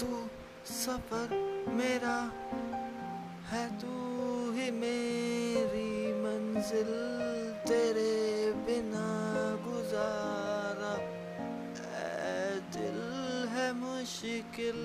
तू सफ़र मेरा है तू ही मेरी मंजिल तेरे बिना गुजारा। दिल है मुश्किल।